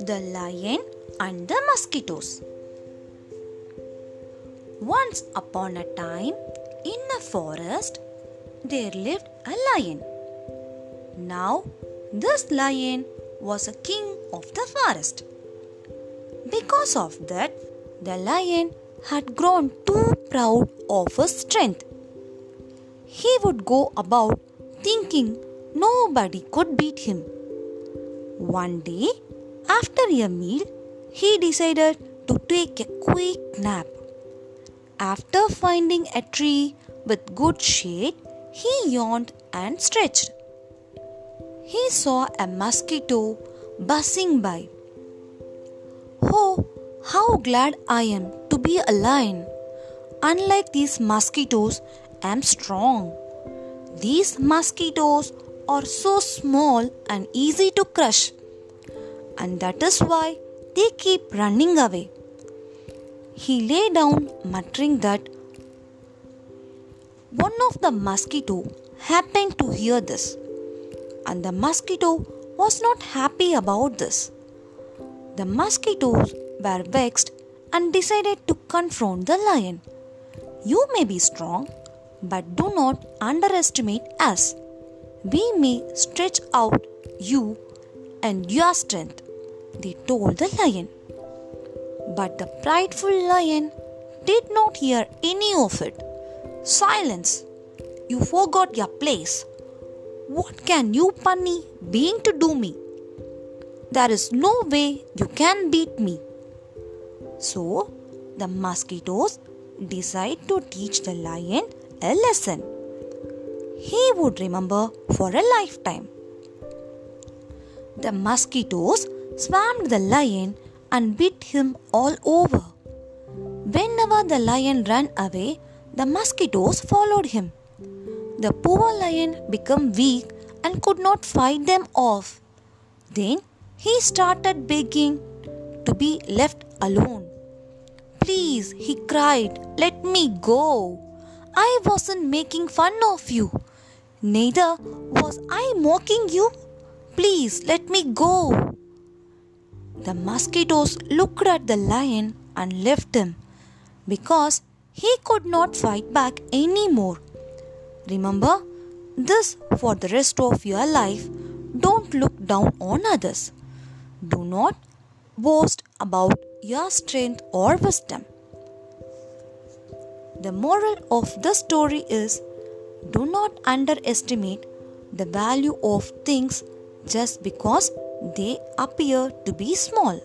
The Lion and the Mosquitoes. Once upon a time, in a forest, there lived a lion. Now, this lion was a king of the forest. Because of that, the lion had grown too proud of his strength. He would go about thinking nobody could beat him. One day, after a meal, he decided to take a quick nap. After finding a tree with good shade, he yawned and stretched. He saw a mosquito buzzing by. Oh, how glad I am to be a lion. Unlike these mosquitoes, I am strong. These mosquitoes are so small and easy to crush, and that is why they keep running away. He lay down, muttering that one of the mosquito happened to hear this, and the mosquito was not happy about this. The mosquitoes were vexed and decided to confront the lion. You may be strong, but do not underestimate us. We may stretch out you and your strength, they told the lion. But the prideful lion did not hear any of it. Silence! You forgot your place. What can you, Punny, being to do me? There is no way you can beat me. So, the mosquitoes decide to teach the lion a lesson he would remember for a lifetime. The mosquitoes swarmed the lion and bit him all over. Whenever the lion ran away, the mosquitoes followed him. The poor lion became weak and could not fight them off. Then he started begging to be left alone. Please, he cried, let me go. I wasn't making fun of you. Neither was I mocking you. Please let me go. The mosquitoes looked at the lion and left him because he could not fight back anymore. Remember this for the rest of your life. Don't look down on others. Do not boast about your strength or wisdom. The moral of the story is do not underestimate the value of things just because they appear to be small.